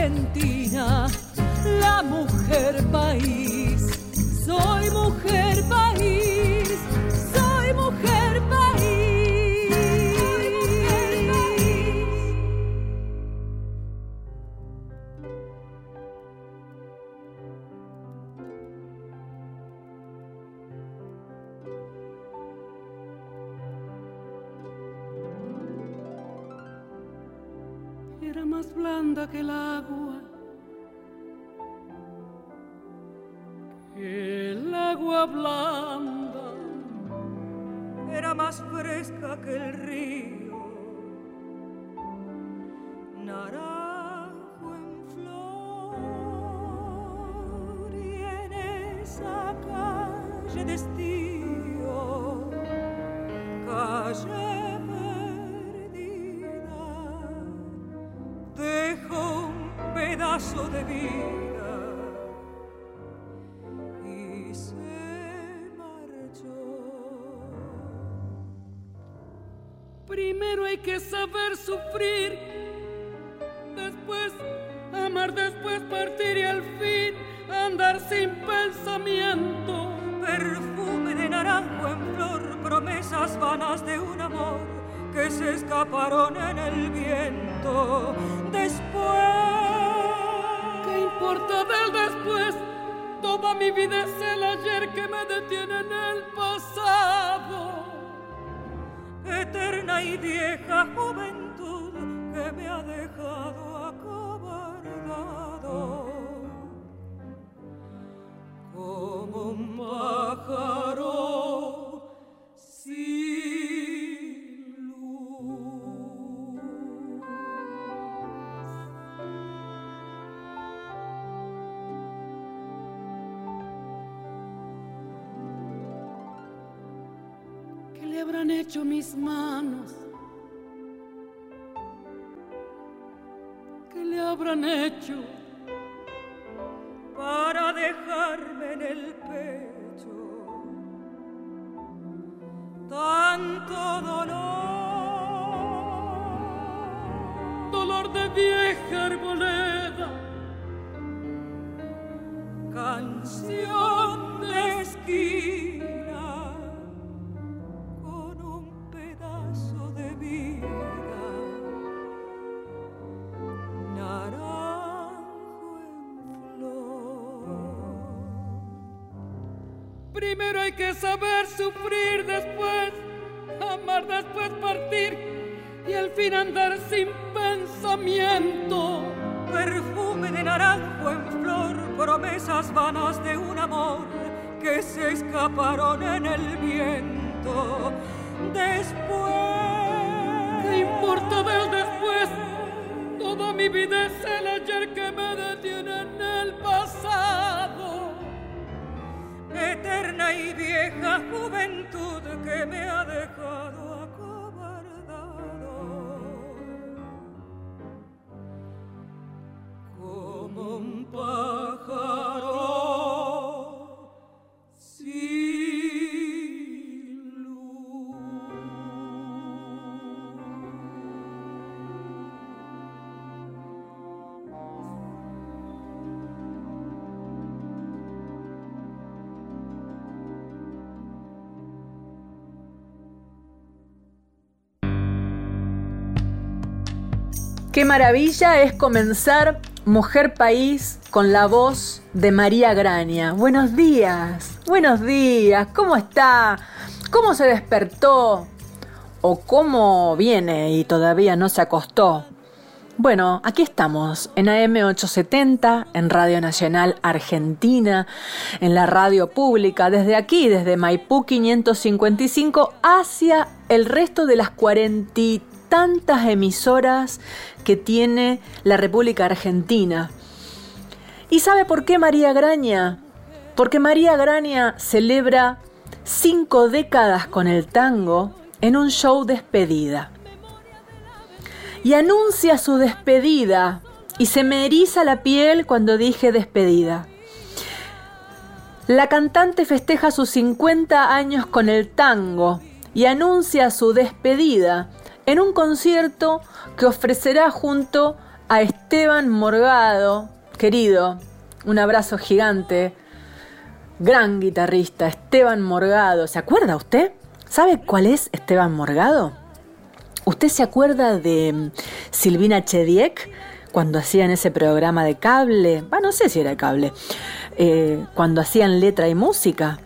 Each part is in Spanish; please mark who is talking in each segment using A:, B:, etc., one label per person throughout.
A: Argentina, hecho mis manos? ¿Qué le habrán hecho que saber sufrir, después amar, después partir y al fin andar sin pensamiento. Perfume de naranjo en flor, promesas vanas de un amor que se escaparon en el viento. Después, ¿qué importa del después? Toda mi vida es ovejas
B: Qué maravilla es comenzar Mujer País con la voz de María Graña. Buenos días, buenos días, ¿cómo está? ¿Cómo se despertó? ¿O cómo viene y todavía no se acostó? Bueno, aquí estamos en AM870, en Radio Nacional Argentina, en la radio pública, desde aquí, desde Maipú 555, hacia el resto de las cuarenta y tantas emisoras que tiene la República Argentina. ¿Y sabe por qué María Graña? Porque María Graña celebra cinco décadas con el tango en un show despedida. Y anuncia su despedida y se me eriza la piel cuando dije despedida. La cantante festeja sus 50 años con el tango y anuncia su despedida en un concierto que ofrecerá junto a Esteban Morgado, querido, un abrazo gigante, gran guitarrista, Esteban Morgado. ¿Se acuerda usted? ¿Sabe cuál es Esteban Morgado? ¿Usted se acuerda de mm, Silvina Chediek cuando hacían ese programa de cable? Va, no sé si era cable. Eh, cuando hacían letra y música,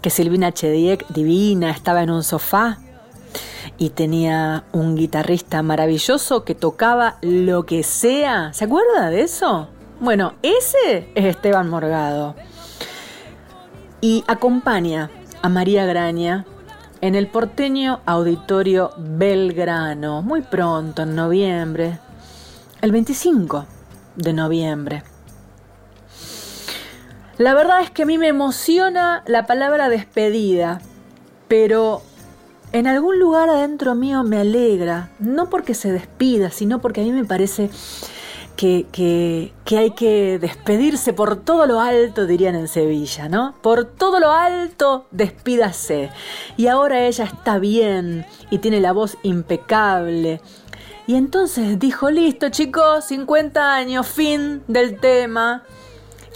B: que Silvina Chediek, divina, estaba en un sofá y tenía un guitarrista maravilloso que tocaba lo que sea. ¿Se acuerda de eso? Bueno, ese es Esteban Morgado. Y acompaña a María Graña en el porteño Auditorio Belgrano, muy pronto, en noviembre, el 25 de noviembre. La verdad es que a mí me emociona la palabra despedida, pero en algún lugar adentro mío me alegra, no porque se despida, sino porque a mí me parece que, que, hay que despedirse por todo lo alto, dirían en Sevilla, ¿no? Por todo lo alto, despídase. Y ahora ella está bien y tiene la voz impecable. Y entonces dijo, listo chicos, 50 años, fin del tema.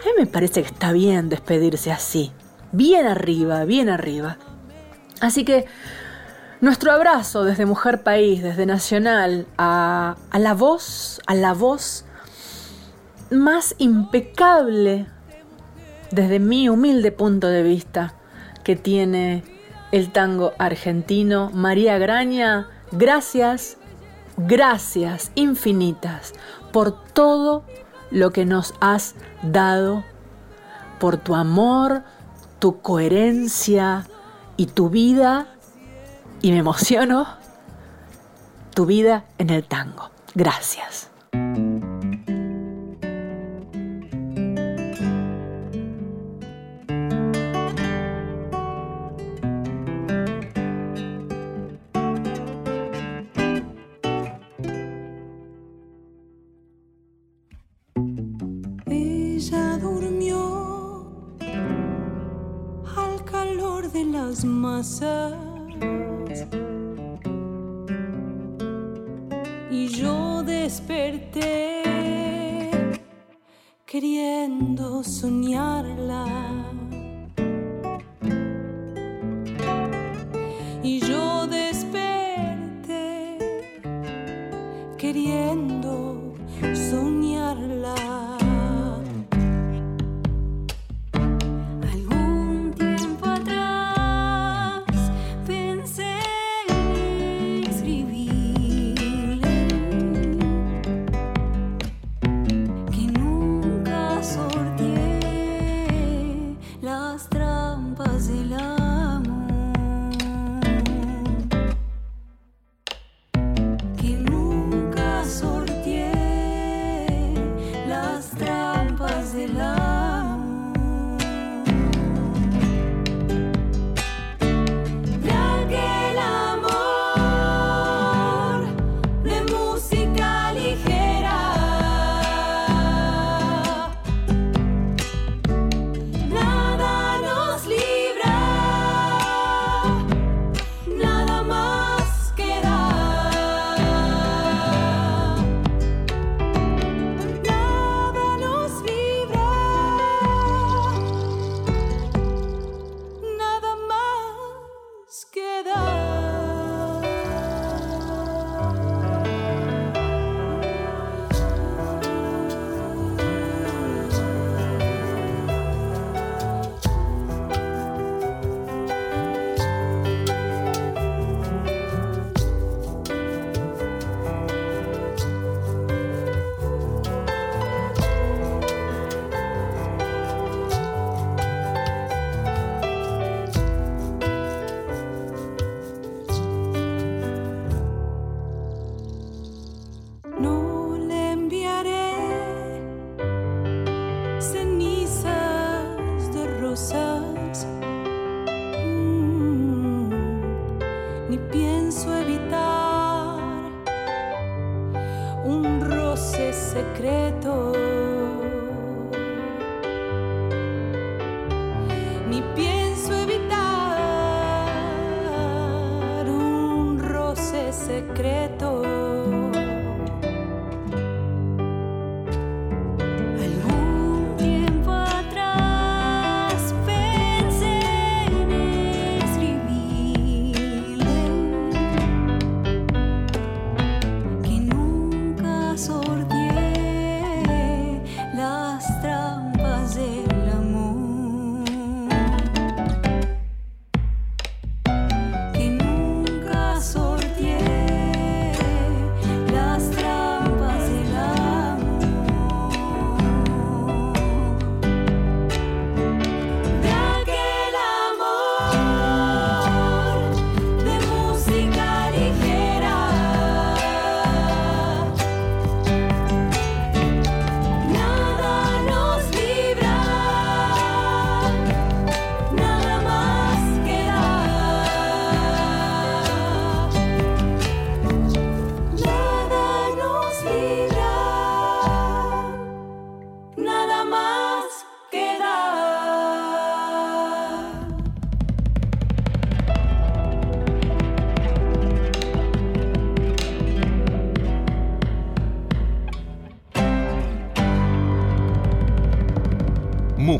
B: A mí me parece que está bien despedirse así. Bien arriba, bien arriba. Así que nuestro abrazo desde Mujer País, desde Nacional, a, la voz, a la voz más impecable desde mi humilde punto de vista que tiene el tango argentino. María Graña, gracias, gracias infinitas por todo lo que nos has dado, por tu amor, tu coherencia y tu vida, y me emociono, tu vida en el tango. Gracias.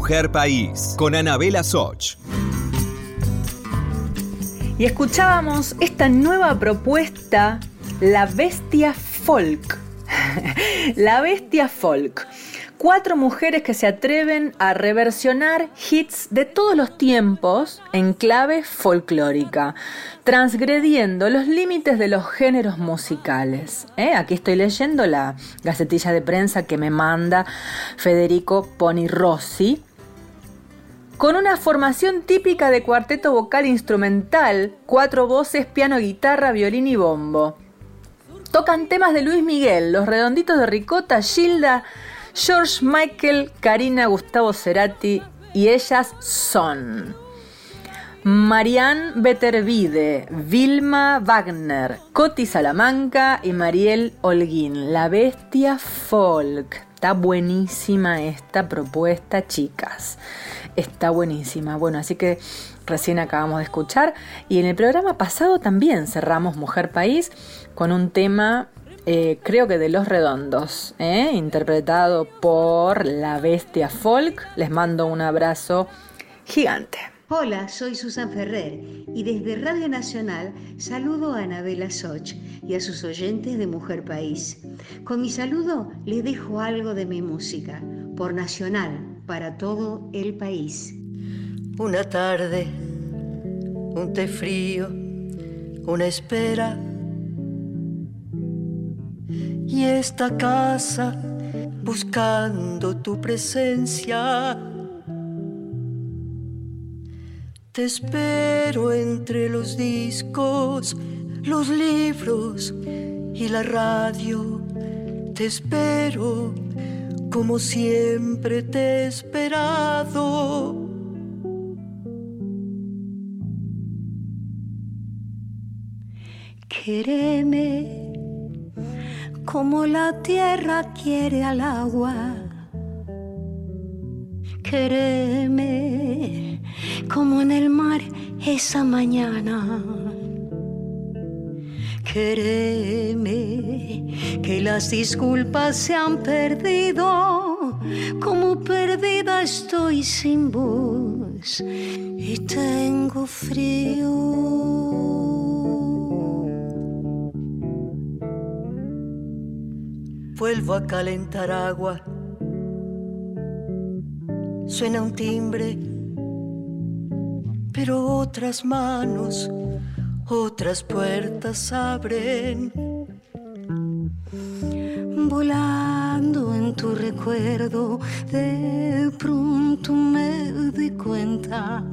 C: País, con Anabela Soch.
B: Y escuchábamos esta nueva propuesta, La Bestia Folk. La Bestia Folk. Cuatro mujeres que se atreven a reversionar hits de todos los tiempos en clave folclórica, transgrediendo los límites de los géneros musicales. ¿Eh? Aquí estoy leyendo la gacetilla de prensa que me manda Federico Poni Rossi. Con una formación típica de cuarteto vocal instrumental, cuatro voces, piano, guitarra, violín y bombo. Tocan temas de Luis Miguel, Los Redonditos de Ricota, Gilda, George Michael, Karina, Gustavo Cerati y ellas son Marianne Bettervide, Vilma Wagner, Coti Salamanca y Mariel Holguín, La Bestia Folk. Está buenísima esta propuesta, chicas. Está buenísima. Bueno, así que recién acabamos de escuchar. Y en el programa pasado también cerramos Mujer País con un tema eh, creo que de Los Redondos, ¿eh? interpretado por la bestia folk. Les mando un abrazo gigante.
D: Hola, soy Susan Ferrer y desde Radio Nacional saludo a Anabela Soch y a sus oyentes de Mujer País. Con mi saludo les dejo algo de mi música, por Nacional, para todo el país.
E: Una tarde, un té frío, una espera y esta casa buscando tu presencia. Te espero entre los discos, los libros y la radio. Te espero como siempre te he esperado.
F: Quéreme como la tierra quiere al agua. Quéreme como en el mar esa mañana. Quéreme que las disculpas se han perdido, como perdida estoy sin voz y tengo frío.
E: vuelvo a calentar agua. Suena un timbre, pero otras manos, otras puertas abren.
F: Volando en tu recuerdo, de pronto me di cuenta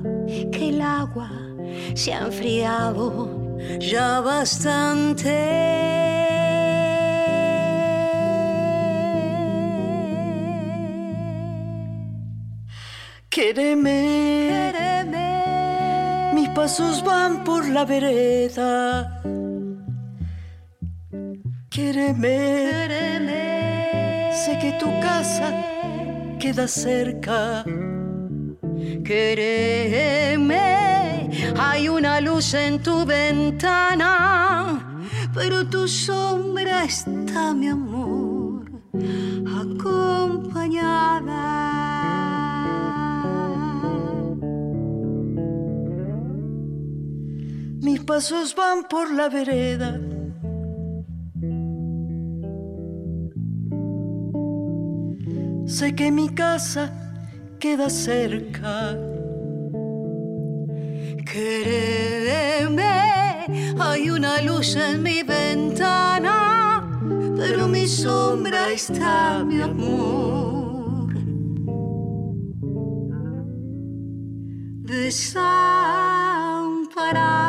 F: que el agua se ha enfriado ya bastante.
E: Quéreme, mis pasos van por la vereda. Quéreme, sé que tu casa queda cerca.
F: Quéreme, hay una luz en tu ventana, pero tu sombra está, mi amor, acompañada.
E: Pasos van por la vereda. Sé que mi casa queda cerca.
F: Créeme, hay una luz en mi ventana, pero mi sombra está, mi amor. Desamparada.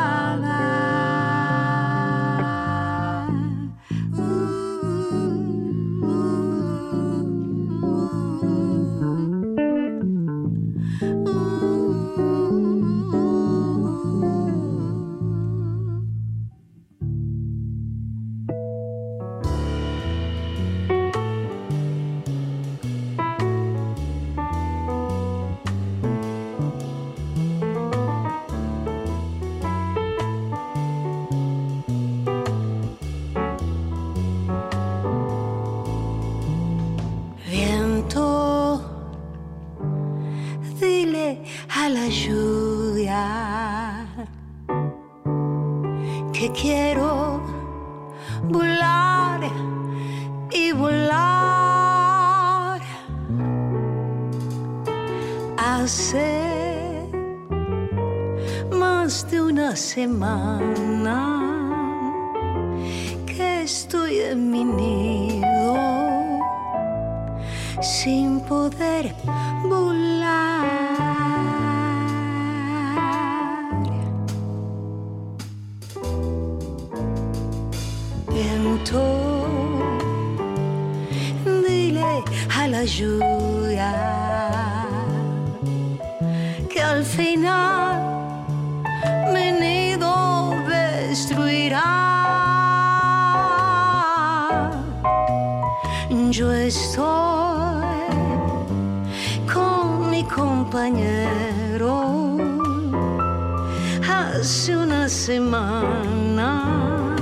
F: Semana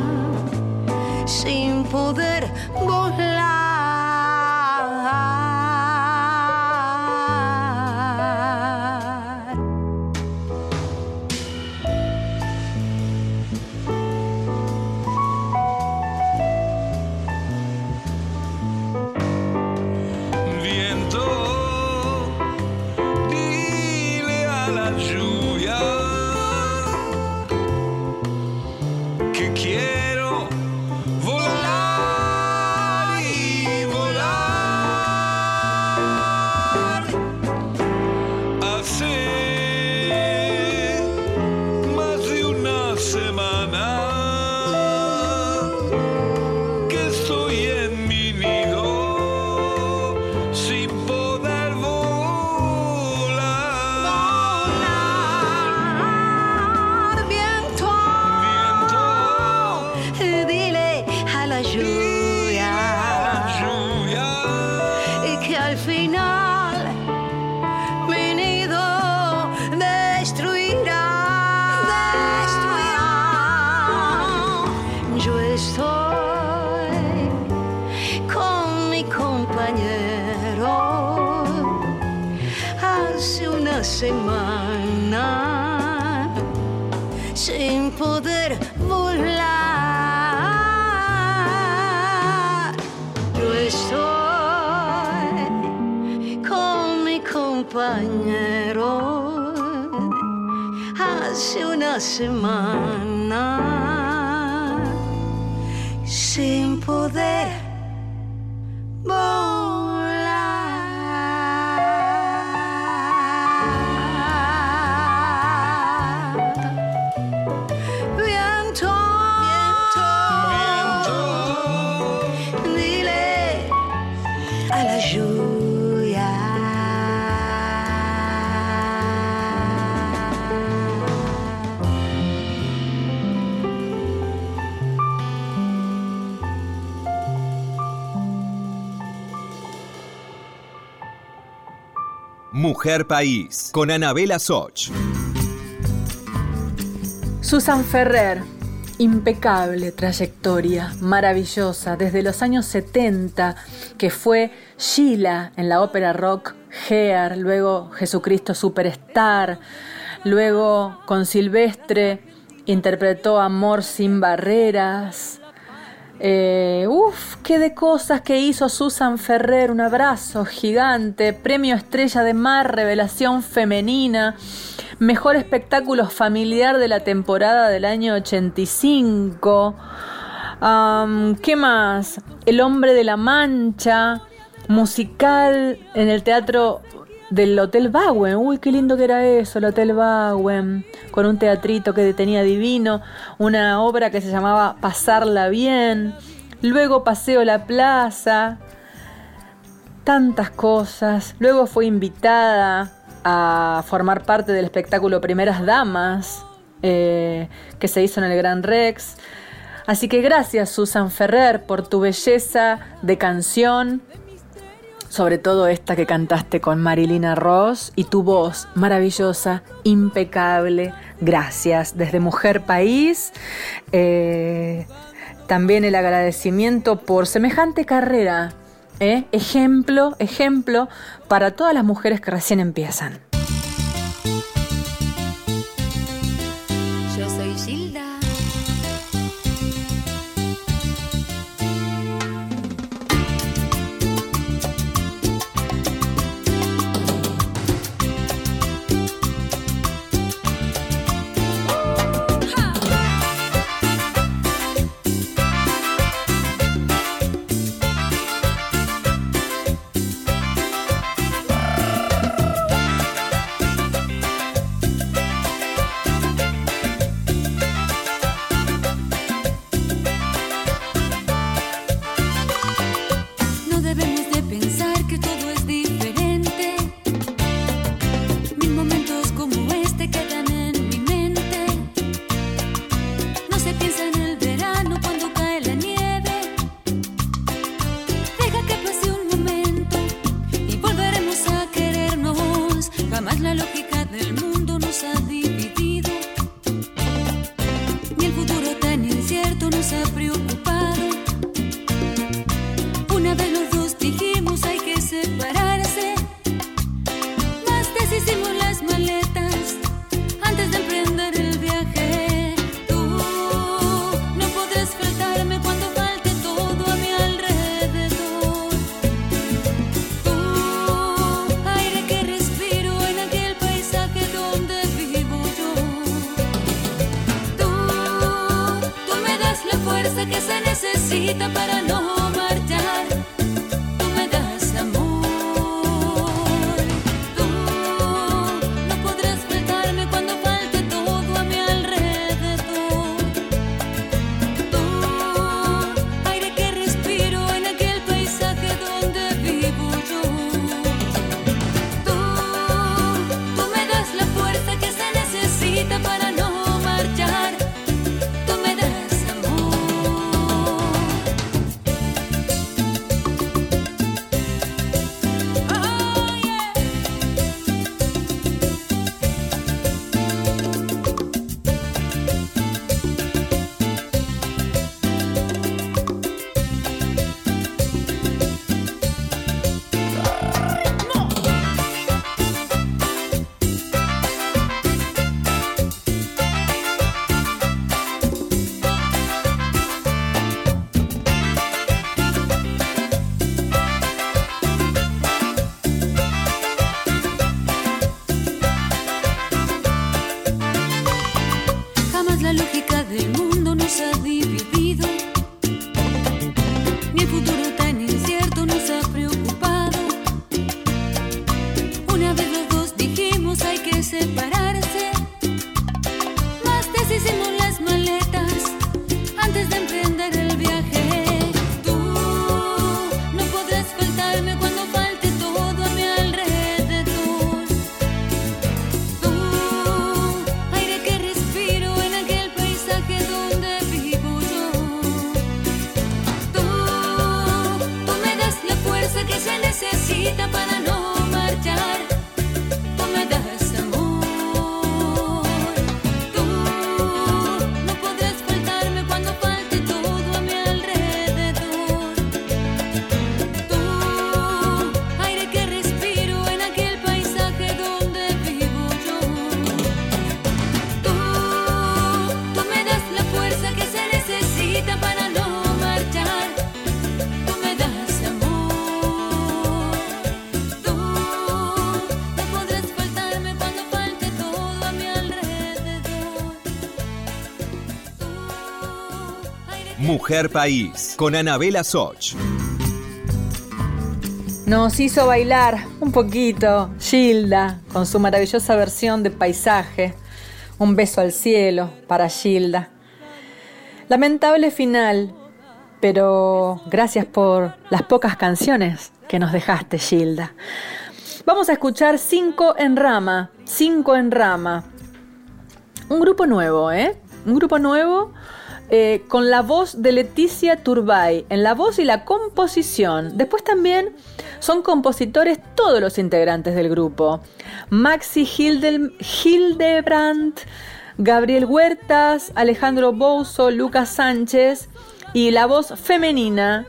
F: sin poder semana sin poder
C: Mujer País con Anabela Soch.
B: Susan Ferrer, impecable trayectoria, maravillosa, desde los años 70, que fue Sheila en la ópera rock Hair, luego Jesucristo Superstar, luego con Silvestre interpretó Amor sin barreras. Eh, uf, qué de cosas que hizo Susan Ferrer, un abrazo gigante, premio Estrella de Mar, revelación femenina, mejor espectáculo familiar de la temporada del año 85. Am, ¿Qué más? El hombre de la mancha, musical en el teatro del Hotel Bauen. Uy, qué lindo que era eso, el Hotel Bauen, con un teatrito que tenía divino, una obra que se llamaba Pasarla Bien, luego Paseo la Plaza, tantas cosas. Luego fue invitada a formar parte del espectáculo Primeras Damas, eh, que se hizo en el Gran Rex. Así que gracias Susan Ferrer por tu belleza de canción, sobre todo esta que cantaste con Marilina Ross y tu voz maravillosa, impecable. Gracias. Desde Mujer País, eh, también el agradecimiento por semejante carrera. ¿eh? Ejemplo, ejemplo para todas las mujeres que recién empiezan.
C: Mujer País, con Anabela Soch.
B: Nos hizo bailar un poquito Gilda con su maravillosa versión de Paisaje. Un beso al cielo para Gilda. Lamentable final, pero gracias por las pocas canciones que nos dejaste, Gilda. Vamos a escuchar Cinco en Rama, Cinco en Rama. Un grupo nuevo, ¿eh? Un grupo nuevo eh, con la voz de Leticia Turbay, en la voz y la composición. Después también son compositores todos los integrantes del grupo. Maxi Hildebrandt, Gabriel Huertas, Alejandro Bouzo, Lucas Sánchez y la voz femenina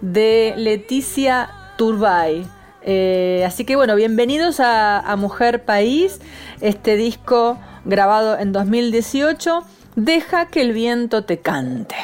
B: de Leticia Turbay. Eh, así que bueno, bienvenidos a Mujer País, este disco grabado en 2018 Deja que el viento te cante.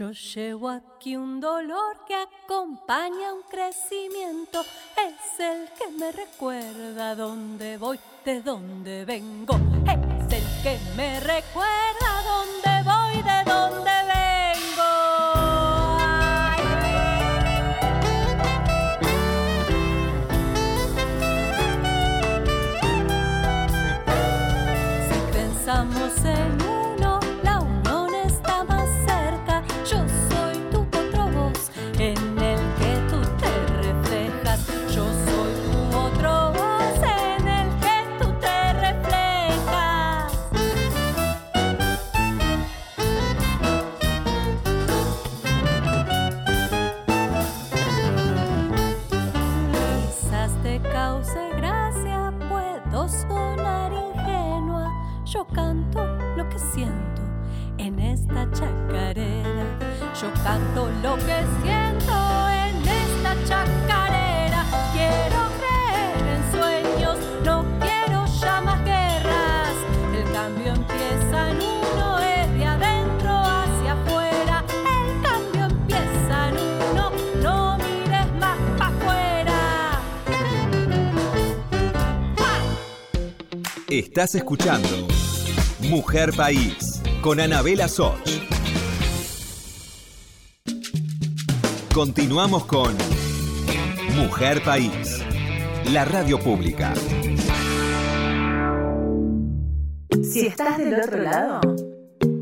G: Yo llevo aquí un dolor que acompaña un crecimiento, es el que me recuerda dónde voy, de dónde vengo, es el que me recuerda dónde voy, de dónde Yo canto lo que siento en esta chacarera. Quiero creer en sueños, no quiero ya más guerras. El cambio empieza en uno, es de adentro hacia afuera. El cambio empieza en uno, no mires más para afuera.
C: Estás escuchando Mujer País con Anabela Soch. Continuamos con Mujer País, la radio pública.
B: Si estás del otro lado,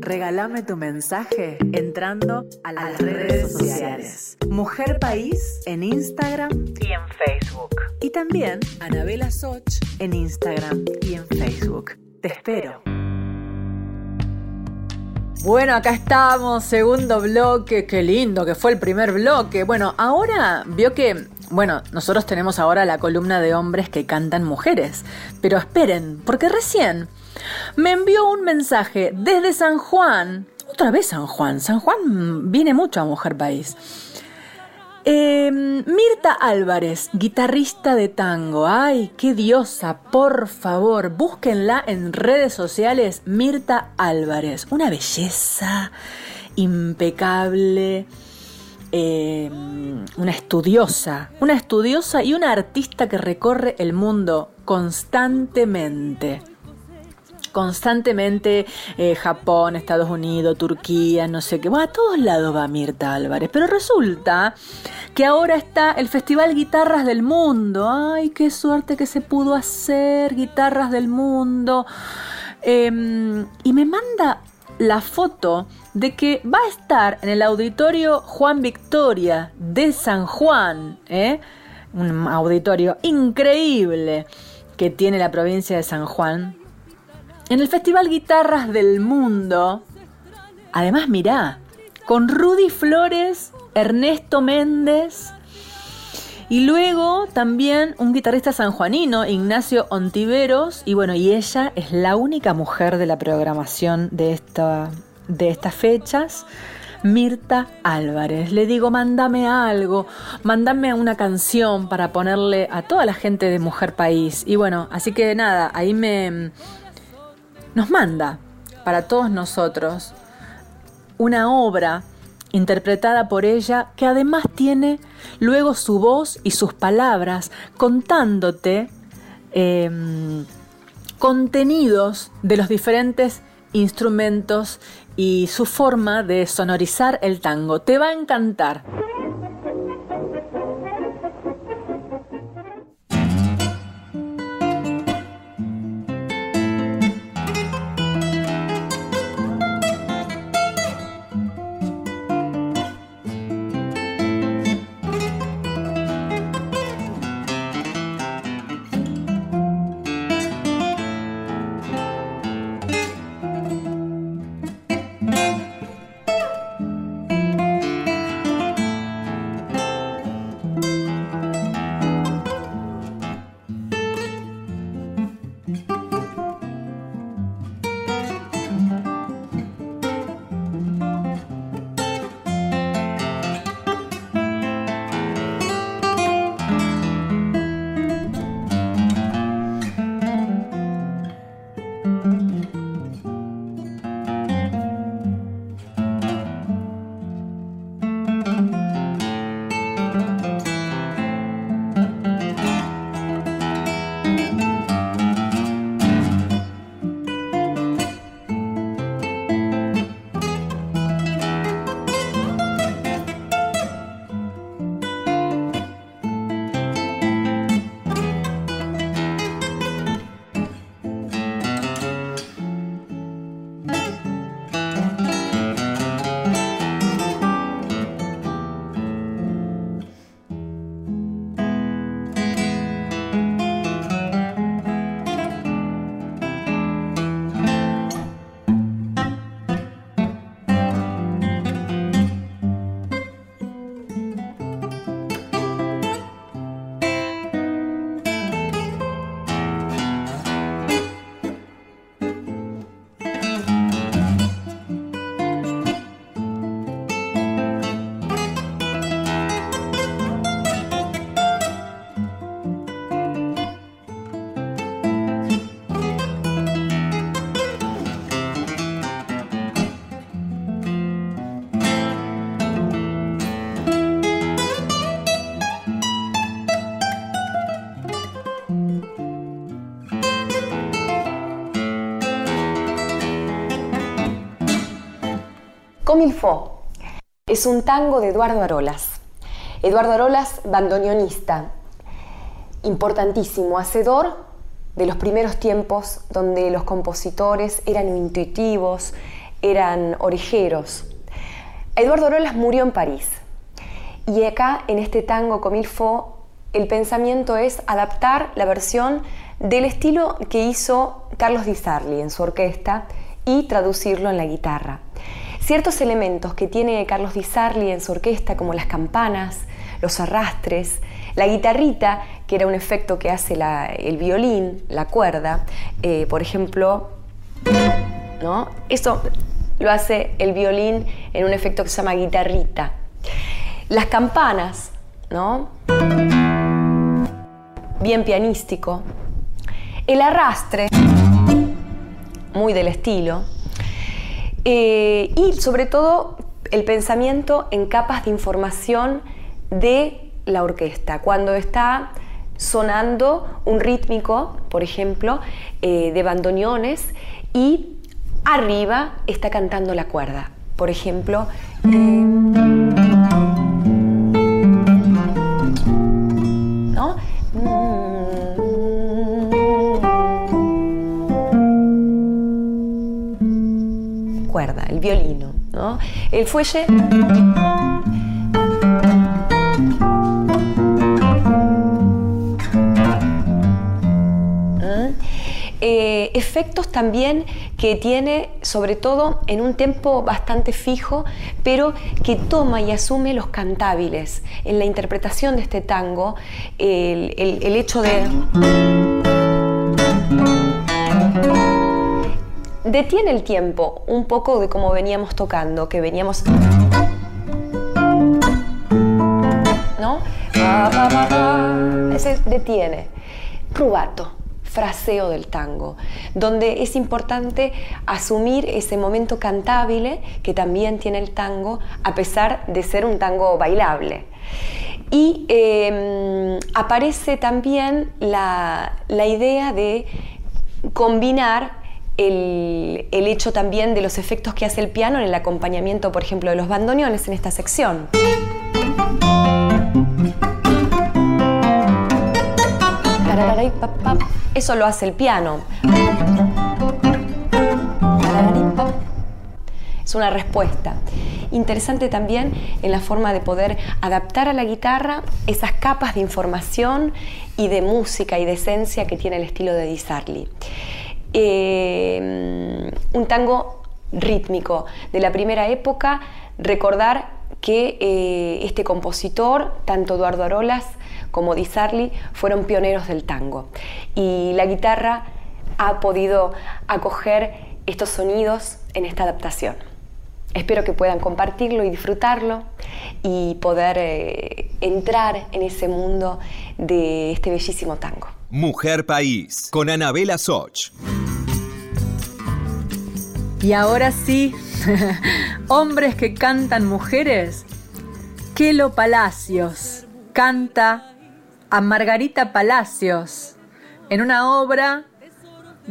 B: regálame tu mensaje entrando a las redes sociales. Mujer País en Instagram y en Facebook. Y también Anabela Soch en Instagram y en Facebook. Te espero. Bueno, acá estamos, segundo bloque, qué lindo que fue el primer bloque. Bueno, ahora vio que, bueno, nosotros tenemos ahora la columna de hombres que cantan mujeres, pero esperen, porque recién me envió un mensaje desde San Juan, otra vez San Juan, San Juan viene mucho a Mujer País. Eh, Mirta Álvarez, guitarrista de tango. Ay, qué diosa, por favor, búsquenla en redes sociales. Mirta Álvarez, una belleza impecable. eh, una estudiosa, una estudiosa y una artista que recorre el mundo constantemente constantemente eh, Japón, Estados Unidos, Turquía, no sé qué. Bueno, a todos lados va Mirta Álvarez. Pero resulta que ahora está el Festival Guitarras del Mundo. Ay, qué suerte que se pudo hacer Guitarras del Mundo. Em, y me manda la foto de que va a estar en el auditorio Juan Victoria de San Juan. ¿eh? Un auditorio increíble que tiene la provincia de San Juan en el Festival Guitarras del Mundo, además mirá, con Rudy Flores, Ernesto Méndez y luego también un guitarrista sanjuanino, Ignacio Ontiveros, y bueno, y ella es la única mujer de la programación de, esta, de estas fechas. Mirta Álvarez. Le digo, mándame algo, mándame una canción para ponerle a toda la gente de Mujer País. Y bueno, así que nada, ahí me, nos manda para todos nosotros una obra interpretada por ella que además tiene luego su voz y sus palabras contándote eh, contenidos de los diferentes instrumentos y su forma de sonorizar el tango. Te va a encantar.
H: Comilfo es un tango de Eduardo Arolas. Eduardo Arolas, bandoneonista, importantísimo, hacedor de los primeros tiempos donde los compositores eran intuitivos, eran orejeros. Eduardo Arolas murió en París y acá en este tango Comilfo el pensamiento es adaptar la versión del estilo que hizo Carlos Di Sarli en su orquesta y traducirlo en la guitarra. Ciertos elementos que tiene Carlos Di Sarli en su orquesta, como las campanas, los arrastres, la guitarrita, que era un efecto que hace el violín, la cuerda, eh, por ejemplo, ¿no? Eso lo hace el violín en un efecto que se llama guitarrita. Las campanas ¿no? Bien pianístico. El arrastre, muy del estilo. Eh, y sobre todo el pensamiento en capas de información de la orquesta. Cuando está sonando un rítmico, por ejemplo, eh, de bandoneones y arriba está cantando la cuerda. Por ejemplo, eh, ¿no? El violino, ¿no? El fuelle Eh, efectos también que tiene, sobre todo en un tempo bastante fijo, pero que toma y asume los cantables. En la interpretación de este tango, el hecho de... Detiene el tiempo un poco de como veníamos tocando, que veníamos... ¿No? Ese detiene. Rubato fraseo del tango, donde es importante asumir ese momento cantable que también tiene el tango, a pesar de ser un tango bailable. Y em, aparece también la, idea de combinar el, el, hecho también de los efectos que hace el piano en el acompañamiento, por ejemplo, de los bandoneones en esta sección. Eso lo hace el piano. Es una respuesta. Interesante también en la forma de poder adaptar a la guitarra esas capas de información y de música y de esencia que tiene el estilo de Di Sarli. Eh, un tango rítmico de la primera época, recordar que eh, este compositor, tanto Eduardo Arolas como Di Sarli fueron pioneros del tango. Y la guitarra ha podido acoger estos sonidos en esta adaptación. Espero que puedan compartirlo y disfrutarlo y poder eh, entrar en ese mundo de este bellísimo tango.
C: Mujer País, con Anabela Soch.
B: Y ahora sí, hombres que cantan mujeres, Kelo Palacios canta a Margarita Palacios en una obra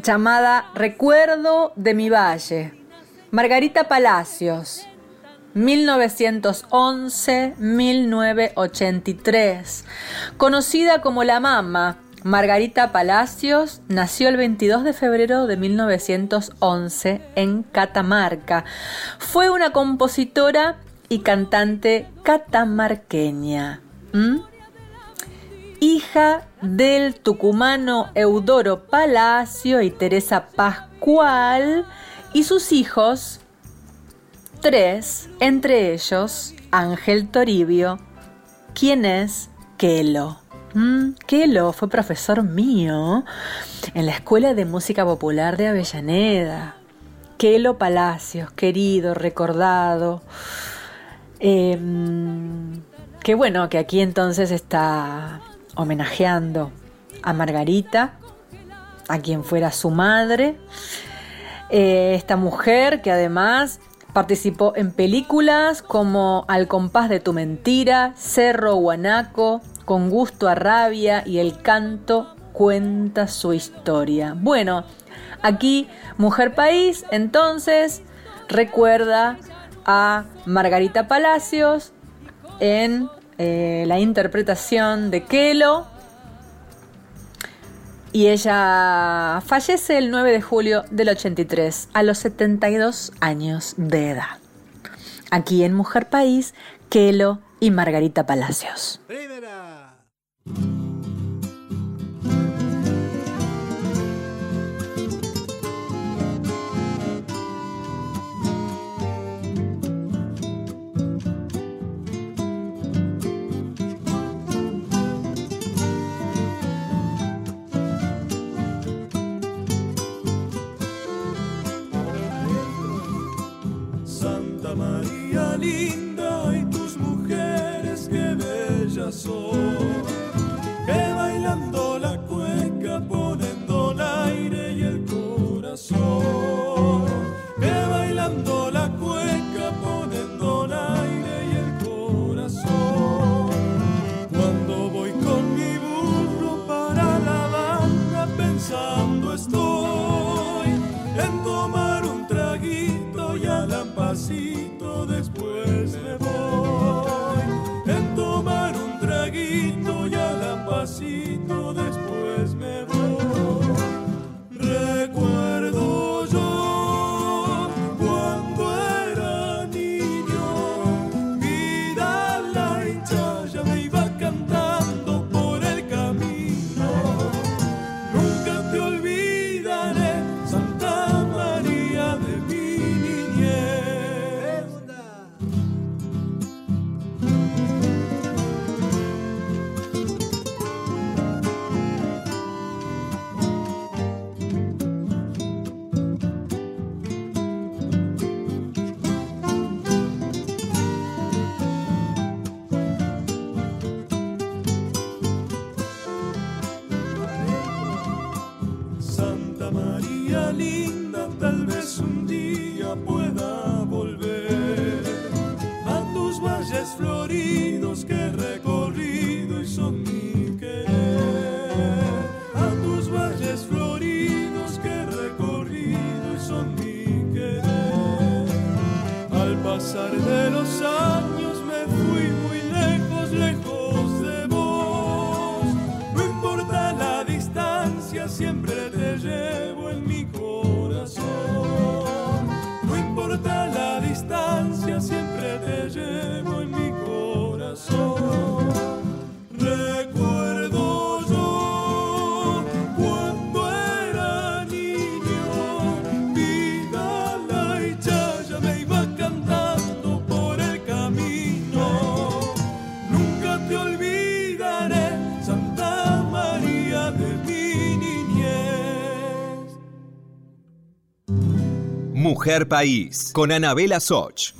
B: llamada Recuerdo de mi Valle. Margarita Palacios, 1911-1983. Conocida como la Mama, Margarita Palacios nació el 22 de febrero de 1911 en Catamarca. Fue una compositora y cantante catamarqueña hija del tucumano Eudoro Palacio y Teresa Pascual, y sus hijos, tres, entre ellos Ángel Toribio, quien es Kelo. Mm, Kelo fue profesor mío en la Escuela de Música Popular de Avellaneda. Kelo Palacios, querido, recordado. Em, qué bueno que aquí entonces está homenajeando a Margarita, a quien fuera su madre. Eh, esta mujer que además participó en películas como Al compás de tu mentira, Cerro Guanaco, Con gusto a rabia y El canto cuenta su historia. Bueno, aquí Mujer País entonces recuerda a Margarita Palacios en eh, la interpretación de Kelo. Y ella fallece el 9 de julio del 83 a los 72 años de edad. Aquí en Mujer País, Kelo y Margarita Palacios.
I: Corazón.
C: Mujer País, con Anabela Soch.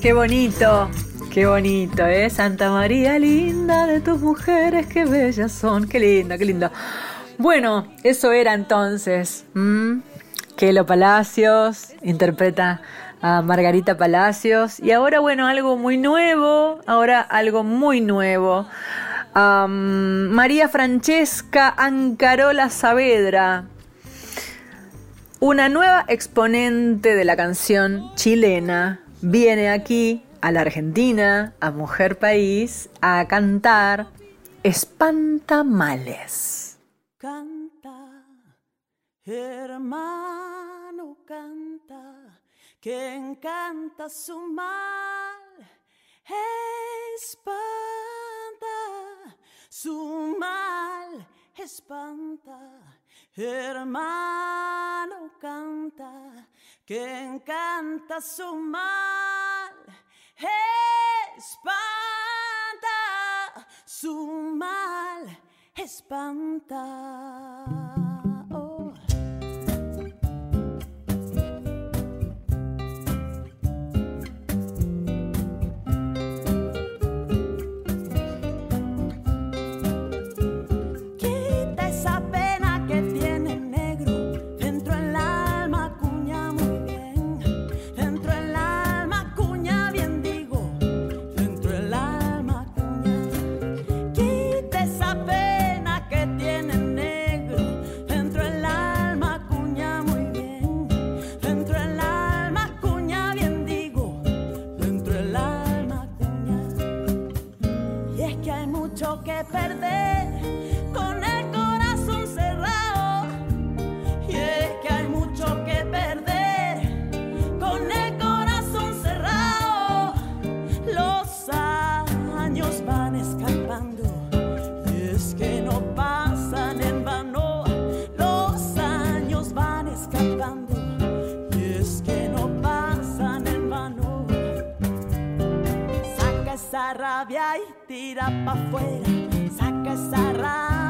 B: Qué bonito, qué bonito, ¿eh? Santa María linda de tus mujeres, qué bellas son, qué lindo, qué lindo. Bueno, eso era entonces. ¿m? Kelo Palacios interpreta a Margarita Palacios. Y ahora, bueno, algo muy nuevo, ahora algo muy nuevo. María Francesca Ancarola Saavedra, una nueva exponente de la canción chilena, viene aquí a la Argentina, a Mujer País, a cantar Espantamales.
J: Canta, hermano, canta, que encanta su mal. Espanta, su mal espanta. Hermano, canta, que encanta su mal. Espanta, su mal espanta. Que perder con el corazón cerrado. Y es que hay mucho que perder con el corazón cerrado. Los años van escapando. Y es que no pasan en vano. Los años van escapando. Y es que no pasan en vano. Saca esa rabia y tira pa' afuera. Saca esa rabia.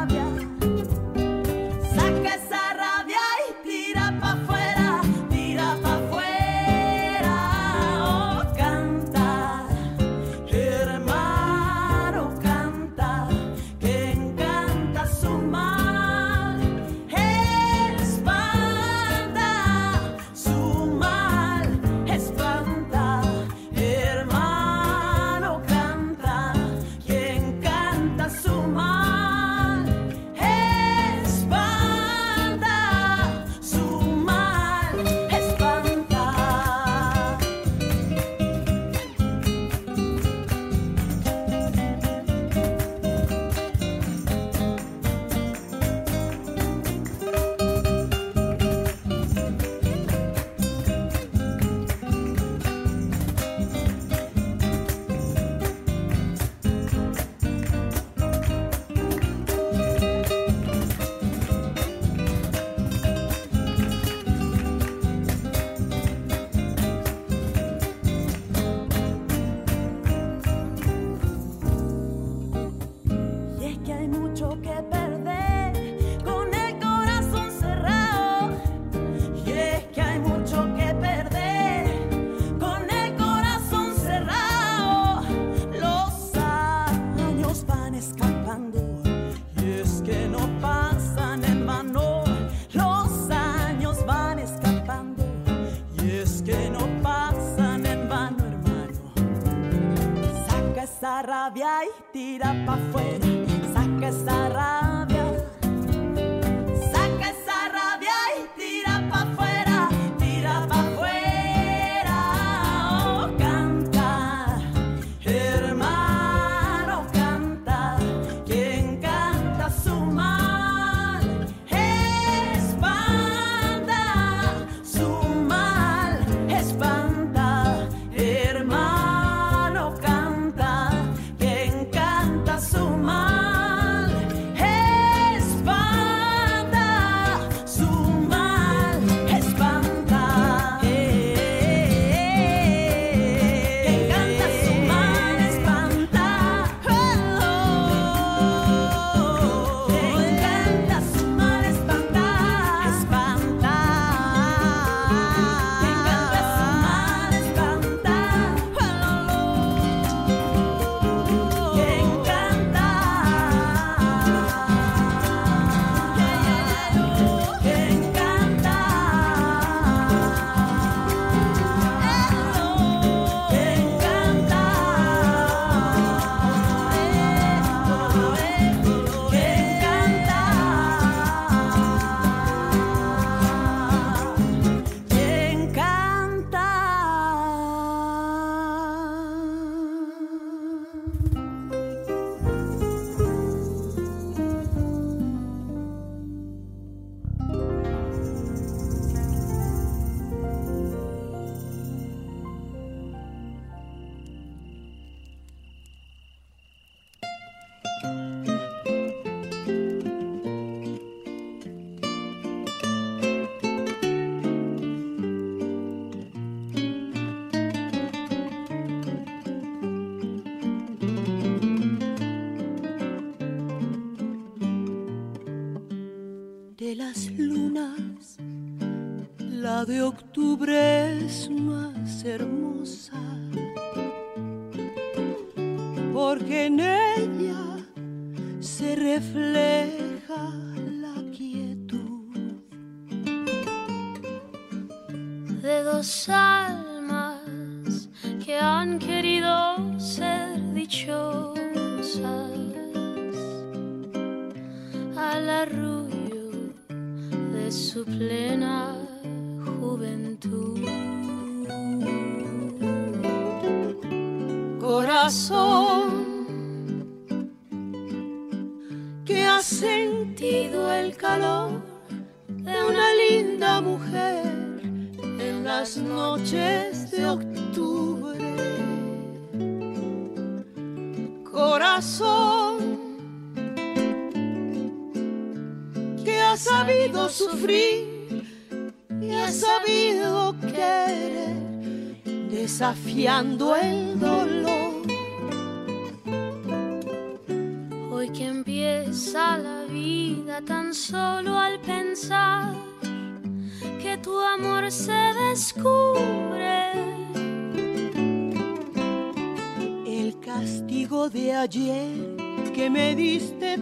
K: De octubre es más hermosa,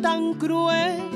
G: tan
K: cruel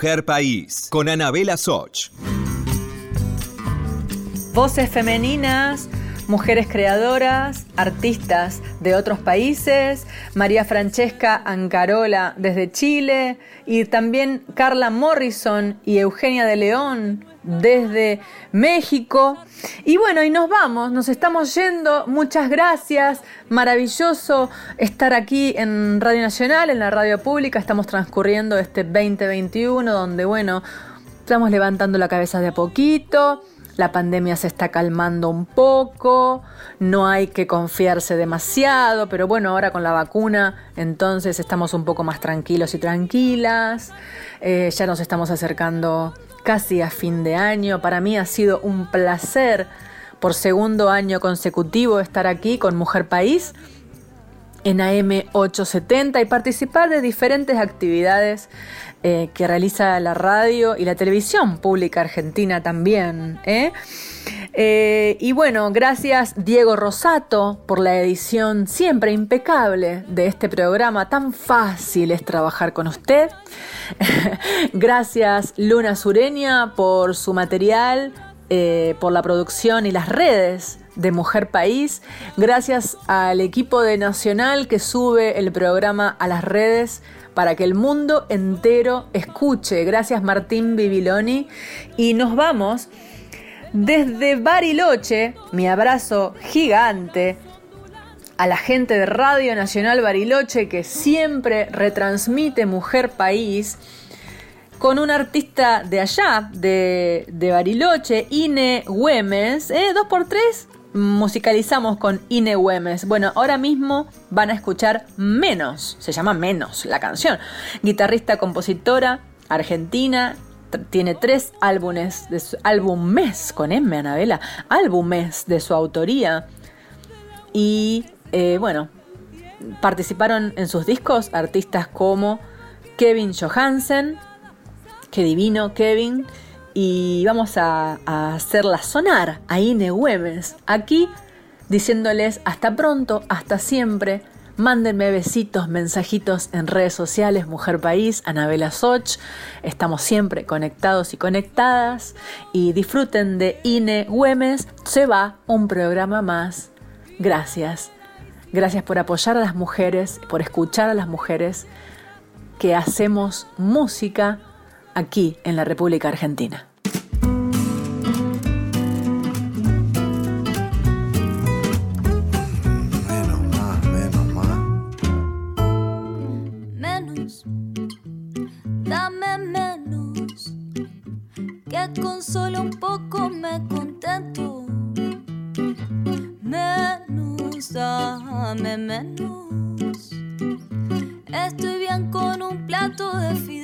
C: Mujer País con Anabela Soch.
B: voces femeninas, mujeres creadoras, artistas de otros países, María Francesca Ancarola desde Chile y también Carla Morrison y Eugenia de León desde México. Y bueno, y nos vamos, nos estamos yendo. Muchas gracias. Maravilloso estar aquí en Radio Nacional, en la radio pública. Estamos transcurriendo este 2021 donde, bueno, estamos levantando la cabeza de a poquito. La pandemia se está calmando un poco, no hay que confiarse demasiado, pero bueno, ahora con la vacuna entonces estamos un poco más tranquilos y tranquilas. Eh, ya nos estamos acercando casi a fin de año. Para mí ha sido un placer por segundo año consecutivo estar aquí con Mujer País en AM870 y participar de diferentes actividades eh, que realiza la radio y la televisión pública argentina también. ¿eh? Eh, y bueno, gracias Diego Rosato por la edición siempre impecable de este programa. Tan fácil es trabajar con usted. gracias Luna Sureña por su material, por la producción y las redes de Mujer País. Gracias al equipo de Nacional que sube el programa a las redes para que el mundo entero escuche. Gracias Martín Bibiloni. Y nos vamos desde Bariloche, mi abrazo gigante a la gente de Radio Nacional Bariloche que siempre retransmite Mujer País con un artista de allá, de, Bariloche, Ine Güemes, ¿eh? dos por tres musicalizamos con Ine Güemes. Bueno, ahora mismo van a escuchar Menos, se llama Menos la canción. Guitarrista, compositora, argentina, tiene tres álbumes, de su, álbumes con M, Anabela, álbumes de su autoría. Y eh, bueno, participaron en sus discos artistas como Kevin Johansen, qué divino Kevin, y vamos a, hacerla sonar a Ine Güemes aquí diciéndoles hasta pronto, hasta siempre. Mándenme besitos, mensajitos en redes sociales, Mujer País, Anabela Soch. Estamos siempre conectados y conectadas. Y disfruten de Ine Güemes. Se va un programa más. Gracias. Gracias por apoyar a las mujeres, por escuchar a las mujeres que hacemos música aquí en la República Argentina.
L: con solo un poco me contento. Menos, dame menos. Estoy bien con un plato de fideos